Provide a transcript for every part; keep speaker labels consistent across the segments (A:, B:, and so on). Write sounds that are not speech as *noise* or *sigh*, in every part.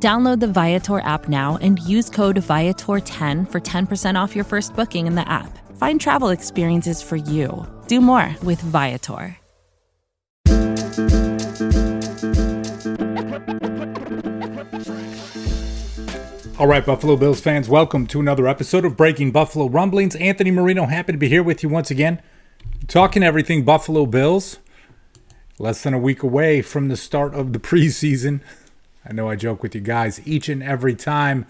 A: Download the Viator app now and use code Viator10 for 10% off your first booking in the app. Find travel experiences for you. Do more with Viator.
B: All right, Buffalo Bills fans, welcome to another episode of Breaking Buffalo Rumblings. Anthony Marino, happy to be here with you once again, talking everything Buffalo Bills. Less than a week away from the start of the preseason. I know I joke with you guys each and every time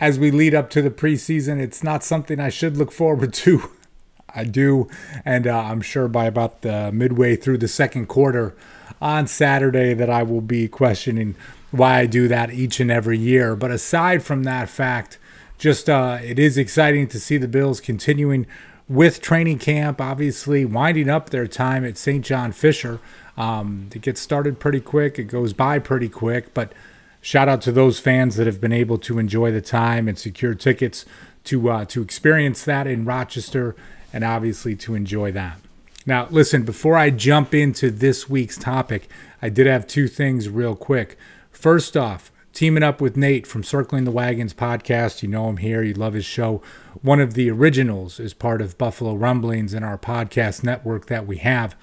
B: as we lead up to the preseason. It's not something I should look forward to. *laughs* I do, and uh, I'm sure by about the midway through the second quarter on Saturday that I will be questioning why I do that each and every year. But aside from that fact, just uh, it is exciting to see the Bills continuing with training camp, obviously winding up their time at St. John Fisher. Um, it gets started pretty quick, it goes by pretty quick, but shout out to those fans that have been able to enjoy the time and secure tickets to uh, to experience that in Rochester and obviously to enjoy that. Now, listen, before I jump into this week's topic, I did have two things real quick. First off, teaming up with Nate from Circling the Wagons podcast. You know him here, you love his show. One of the originals is part of Buffalo Rumblings in our podcast network that we have.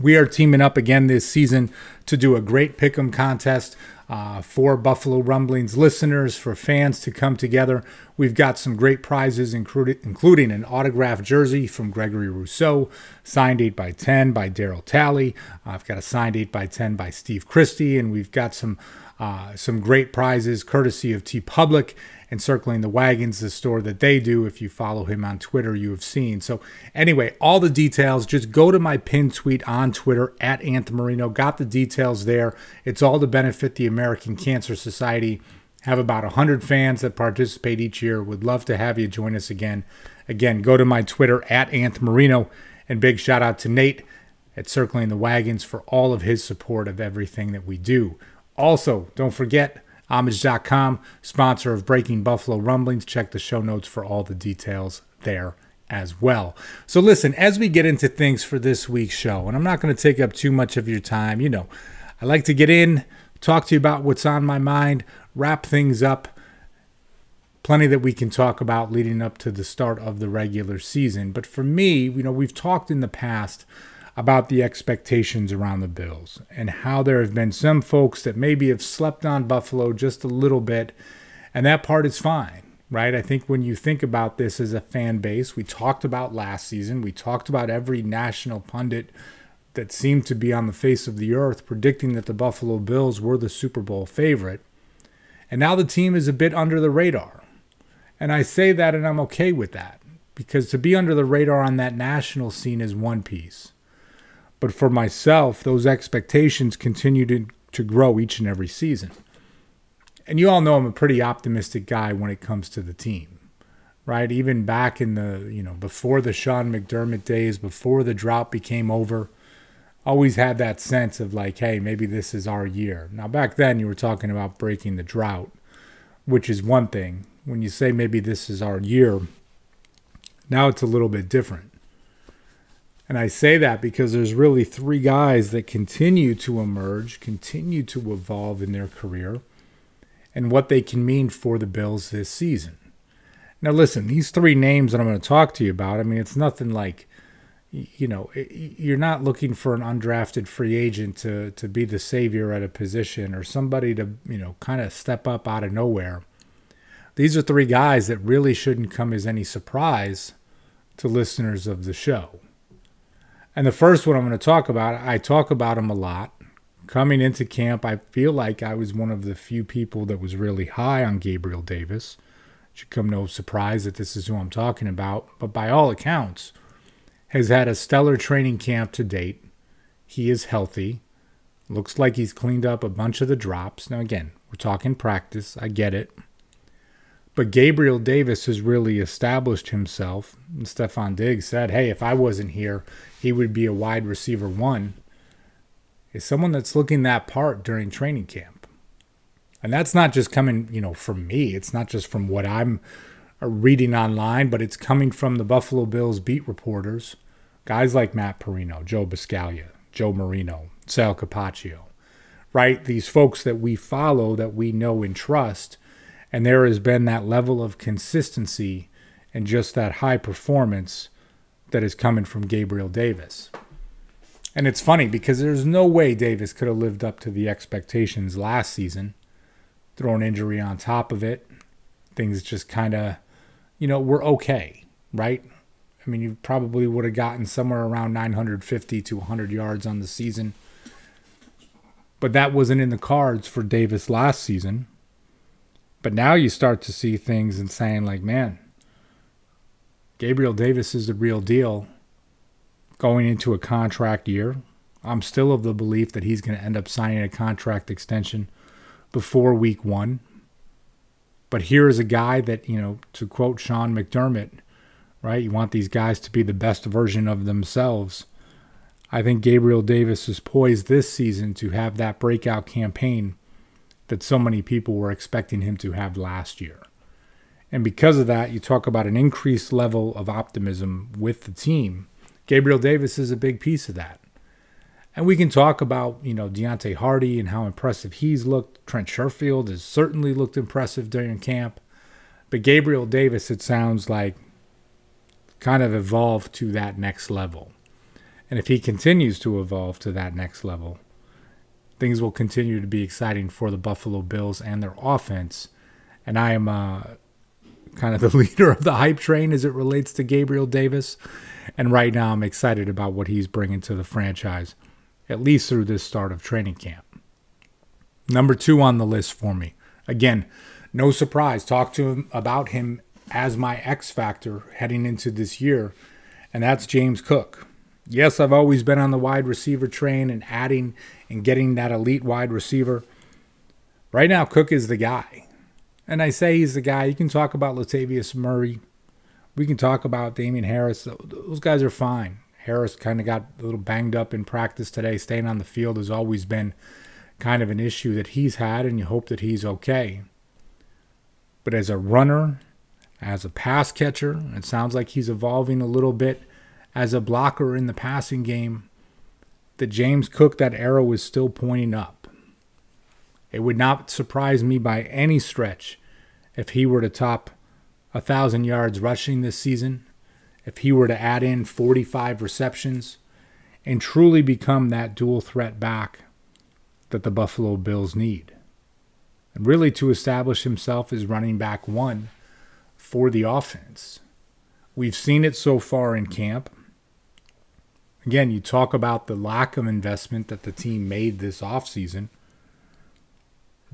B: We are teaming up again this season to do a great pick'em contest uh, for Buffalo Rumblings listeners, for fans to come together. We've got some great prizes, including, including an autographed jersey from Gregory Rousseau, signed 8 by 10 by Daryl Talley. I've got a signed 8 by 10 by Steve Christie, and we've got some uh, some great prizes courtesy of TeePublic and Circling the Wagons, the store that they do. If you follow him on Twitter, you have seen. So, anyway, all the details, just go to my pin tweet on Twitter at Marino. Got the details there. It's all to benefit the American Cancer Society. Have about 100 fans that participate each year. Would love to have you join us again. Again, go to my Twitter at Marino. And big shout out to Nate at Circling the Wagons for all of his support of everything that we do. Also, don't forget, Homage.com, sponsor of Breaking Buffalo Rumblings. Check the show notes for all the details there as well. So, listen, as we get into things for this week's show, and I'm not going to take up too much of your time, you know, I like to get in, talk to you about what's on my mind, wrap things up. Plenty that we can talk about leading up to the start of the regular season. But for me, you know, we've talked in the past about the expectations around the Bills and how there have been some folks that maybe have slept on Buffalo just a little bit, and that part is fine, right? I think when you think about this as a fan base, we talked about last season, we talked about every national pundit that seemed to be on the face of the earth predicting that the Buffalo Bills were the Super Bowl favorite. And now the team is a bit under the radar. And I say that and I'm okay with that because to be under the radar on that national scene is one piece. But for myself, those expectations continue to, to grow each and every season. And you all know I'm a pretty optimistic guy when it comes to the team, right? Even back in the, you know, before the Sean McDermott days, before the drought became over, always had that sense of like, hey, maybe this is our year. Now, back then, you were talking about breaking the drought, which is one thing. When you say maybe this is our year, now it's a little bit different. And I say that because there's really three guys that continue to emerge, continue to evolve in their career, and what they can mean for the Bills this season. Now, listen, these three names that I'm going to talk to you about, I mean, it's nothing like, you know, you're not looking for an undrafted free agent to, to be the savior at a position or somebody to, you know, kind of step up out of nowhere. These are three guys that really shouldn't come as any surprise to listeners of the show. And the first one I'm going to talk about, I talk about him a lot. Coming into camp, I feel like I was one of the few people that was really high on Gabriel Davis. Should come no surprise that this is who I'm talking about, but by all accounts, has had a stellar training camp to date. He is healthy. Looks like he's cleaned up a bunch of the drops. Now, again, we're talking practice. I get it. But Gabriel Davis has really established himself. And Stefon Diggs said, hey, if I wasn't here, he would be a wide receiver one. Is someone that's looking that part during training camp. And that's not just coming, you know, from me. It's not just from what I'm reading online, but it's coming from the Buffalo Bills beat reporters, guys like Matt Parrino, Joe Buscaglia, Joe Marino, Sal Capaccio, right? These folks that we follow, that we know and trust. And there has been that level of consistency and just that high performance that is coming from Gabriel Davis. And it's funny because there's no way Davis could have lived up to the expectations last season. Throw an injury on top of it. Things just kind of, you know, were okay, right? I mean, you probably would have gotten somewhere around 950 to 100 yards on the season. But that wasn't in the cards for Davis last season. But now you start to see things and saying, like, man, Gabriel Davis is the real deal going into a contract year. I'm still of the belief that he's going to end up signing a contract extension before week one. But here is a guy that, you know, to quote Sean McDermott, right? You want these guys to be the best version of themselves. I think Gabriel Davis is poised this season to have that breakout campaign that so many people were expecting him to have last year. And because of that, you talk about an increased level of optimism with the team. Gabriel Davis is a big piece of that. And we can talk about, you know, Deonte Harty and how impressive he's looked. Trent Sherfield has certainly looked impressive during camp. But Gabriel Davis, it sounds like, kind of evolved to that next level. And if he continues to evolve to that next level, things will continue to be exciting for the Buffalo Bills and their offense. And I am uh, kind of the *laughs* leader of the hype train as it relates to Gabriel Davis. And right now, I'm excited about what he's bringing to the franchise, at least through this start of training camp. Number two on the list for me. Again, no surprise. Talk to him about him as my X factor heading into this year, and that's James Cook. Yes, I've always been on the wide receiver train and adding and getting that elite wide receiver. Right now, Cook is the guy. And I say he's the guy. You can talk about Latavius Murray. We can talk about Damien Harris. Those guys are fine. Harris kind of got a little banged up in practice today. Staying on the field has always been kind of an issue that he's had, and you hope that he's okay. But as a runner, as a pass catcher, it sounds like he's evolving a little bit as a blocker in the passing game. That James Cook, that arrow is still pointing up. It would not surprise me by any stretch if he were to top a 1,000 yards rushing this season, if he were to add in 45 receptions and truly become that dual threat back that the Buffalo Bills need. And really to establish himself as running back one for the offense. We've seen it so far in camp. Again, you talk about the lack of investment that the team made this offseason.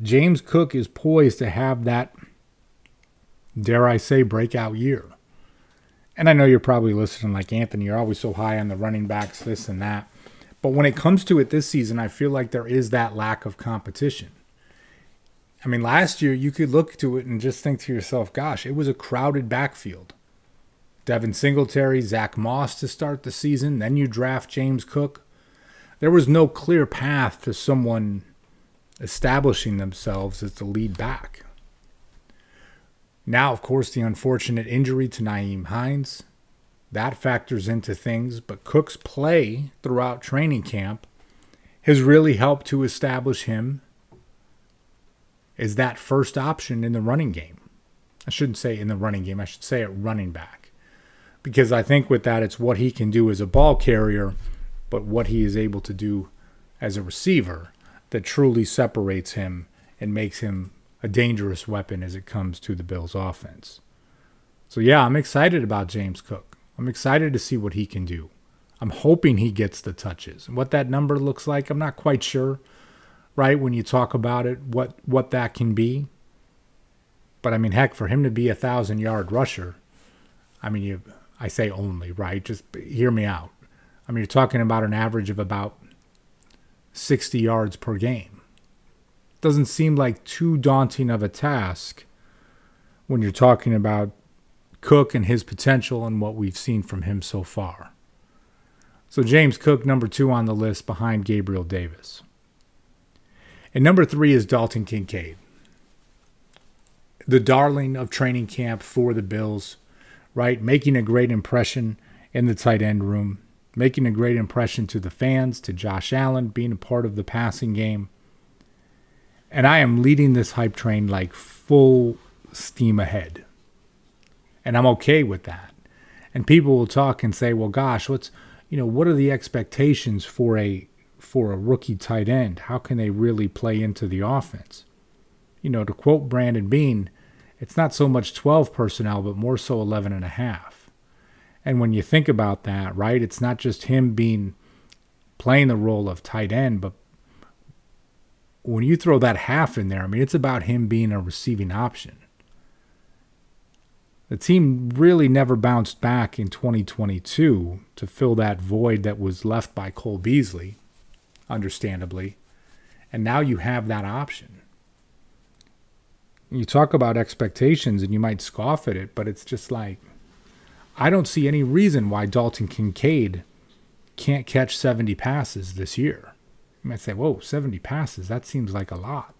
B: James Cook is poised to have that, dare I say, breakout year. And I know you're probably listening like Anthony, you're always so high on the running backs, this and that. But when it comes to it this season, I feel like there is that lack of competition. I mean, last year you could look to it and just think to yourself, gosh, it was a crowded backfield. Devin Singletary, Zack Moss to start the season, then you draft James Cook. There was no clear path to someone establishing themselves as the lead back. Now, of course, the unfortunate injury to Nyheim Hines. That factors into things, but Cook's play throughout training camp has really helped to establish him as that first option in the running game. I shouldn't say in the running game, I should say at running back. Because I think with that, it's what he can do as a ball carrier, but what he is able to do as a receiver that truly separates him and makes him a dangerous weapon as it comes to the Bills' offense. So, yeah, I'm excited about James Cook. I'm excited to see what he can do. I'm hoping he gets the touches. What that number looks like, I'm not quite sure, right? When you talk about it, what, what that can be. But I mean, heck, for him to be a thousand yard rusher, I mean, you, I say only, right? Just hear me out. I mean, you're talking about an average of about 60 yards per game. Doesn't seem like too daunting of a task when you're talking about Cook and his potential and what we've seen from him so far. So James Cook, number two on the list behind Gabriel Davis. And number three is Dalton Kincaid, the darling of training camp for the Bills, right? Making a great impression in the tight end room, making a great impression to the fans, to Josh Allen, being a part of the passing game. And I am leading this hype train like full steam ahead. And I'm okay with that. And people will talk and say, well, gosh, what's, you know, what are the expectations for a for a rookie tight end? How can they really play into the offense? You know, to quote Brandon Beane, it's not so much 12 personnel, but more so 11 and a half. And when you think about that, right, it's not just him being playing the role of tight end, but when you throw that half in there, I mean, it's about him being a receiving option. The team really never bounced back in 2022 to fill that void that was left by Cole Beasley, understandably. And now you have that option. You talk about expectations and you might scoff at it, but it's just like, I don't see any reason why Dalton Kincaid can't catch 70 passes this year. You might say, whoa, 70 passes, that seems like a lot.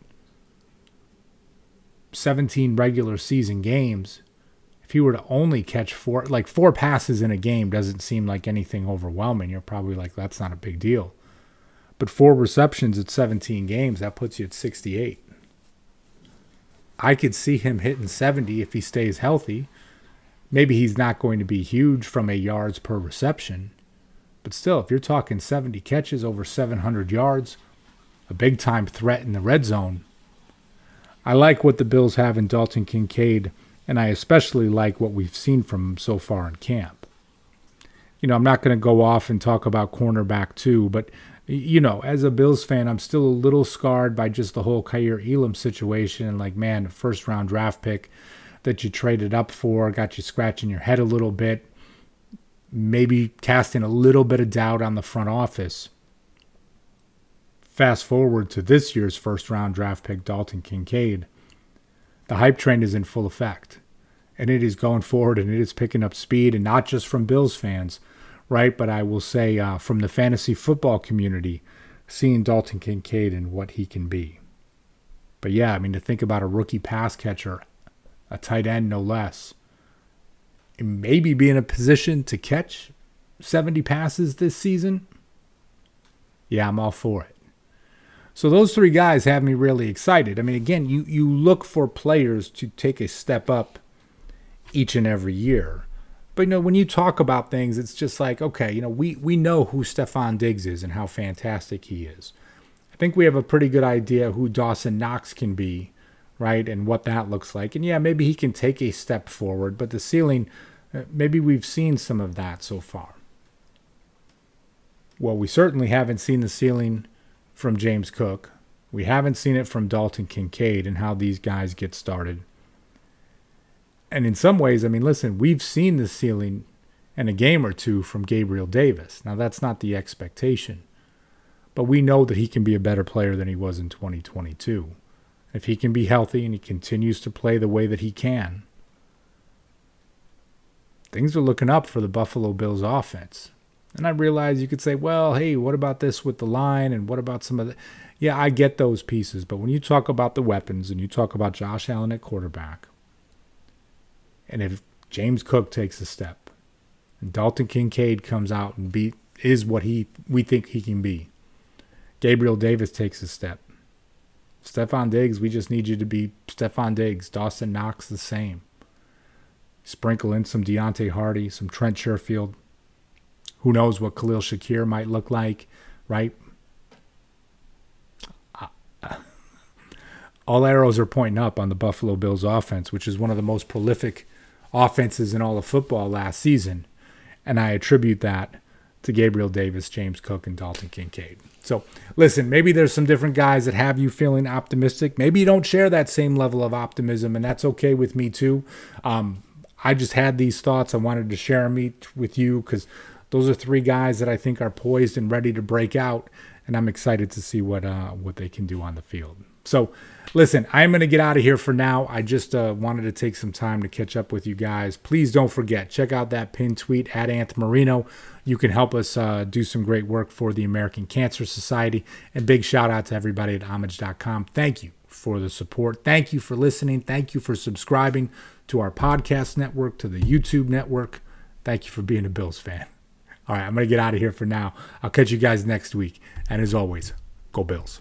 B: 17 regular season games if he were to only catch four, like four passes in a game doesn't seem like anything overwhelming. You're probably like, that's not a big deal. But four receptions at 17 games, that puts you at 68. I could see him hitting 70 if he stays healthy. Maybe he's not going to be huge from a yards per reception. But still, if you're talking 70 catches over 700 yards, a big time threat in the red zone. I like what the Bills have in Dalton Kincaid and I especially like what we've seen from him so far in camp. You know, I'm not going to go off and talk about cornerback too, but you know, as a Bills fan, I'm still a little scarred by just the whole Kaiir Elam situation. And like, man, first round draft pick that you traded up for got you scratching your head a little bit, maybe casting a little bit of doubt on the front office. Fast forward to this year's first round draft pick, Dalton Kincaid the hype train is in full effect and it is going forward and it is picking up speed and not just from Bills fans, right? But I will say uh, from the fantasy football community, seeing Dalton Kincaid and what he can be. But yeah, I mean, to think about a rookie pass catcher, a tight end no less, and maybe be in a position to catch 70 passes this season, yeah, I'm all for it. So those three guys have me really excited. I mean, again, you you look for players to take a step up each and every year. But you know, when you talk about things, it's just like, okay, you know, we we know who Stefon Diggs is and how fantastic he is. I think we have a pretty good idea who Dawson Knox can be, right? And what that looks like. And yeah, maybe he can take a step forward, but the ceiling uh, maybe we've seen some of that so far. Well, we certainly haven't seen the ceiling from James Cook. We haven't seen it from Dalton Kincaid and how these guys get started. And in some ways, I mean, listen, we've seen the ceiling and a game or two from Gabriel Davis. Now, that's not the expectation, but we know that he can be a better player than he was in 2022. If he can be healthy and he continues to play the way that he can, things are looking up for the Buffalo Bills offense. And I realize you could say, well, hey, what about this with the line? And what about some of the. Yeah, I get those pieces. But when you talk about the weapons and you talk about Josh Allen at quarterback, and if James Cook takes a step and Dalton Kincaid comes out and be, is what he we think he can be, Gabriel Davis takes a step. Stefon Diggs, we just need you to be Stefon Diggs. Dawson Knox the same. Sprinkle in some Deonte Harty, some Trent Sherfield. Who knows what Khalil Shakir might look like, right? *laughs* All arrows are pointing up on the Buffalo Bills offense, which is one of the most prolific offenses in all of football last season. And I attribute that to Gabriel Davis, James Cook, and Dalton Kincaid. So, listen, maybe there's some different guys that have you feeling optimistic. Maybe you don't share that same level of optimism, and that's okay with me too. Um, I just had these thoughts. I wanted to share them with you because those are three guys that I think are poised and ready to break out, and I'm excited to see what uh, what they can do on the field. So, listen, I'm going to get out of here for now. I just uh, wanted to take some time to catch up with you guys. Please don't forget, check out that pin tweet at Anth Marino. You can help us uh, do some great work for the American Cancer Society. And big shout out to everybody at homage.com. Thank you for the support. Thank you for listening. Thank you for subscribing to our podcast network, to the YouTube network. Thank you for being a Bills fan. All right, I'm going to get out of here for now. I'll catch you guys next week. And as always, go Bills.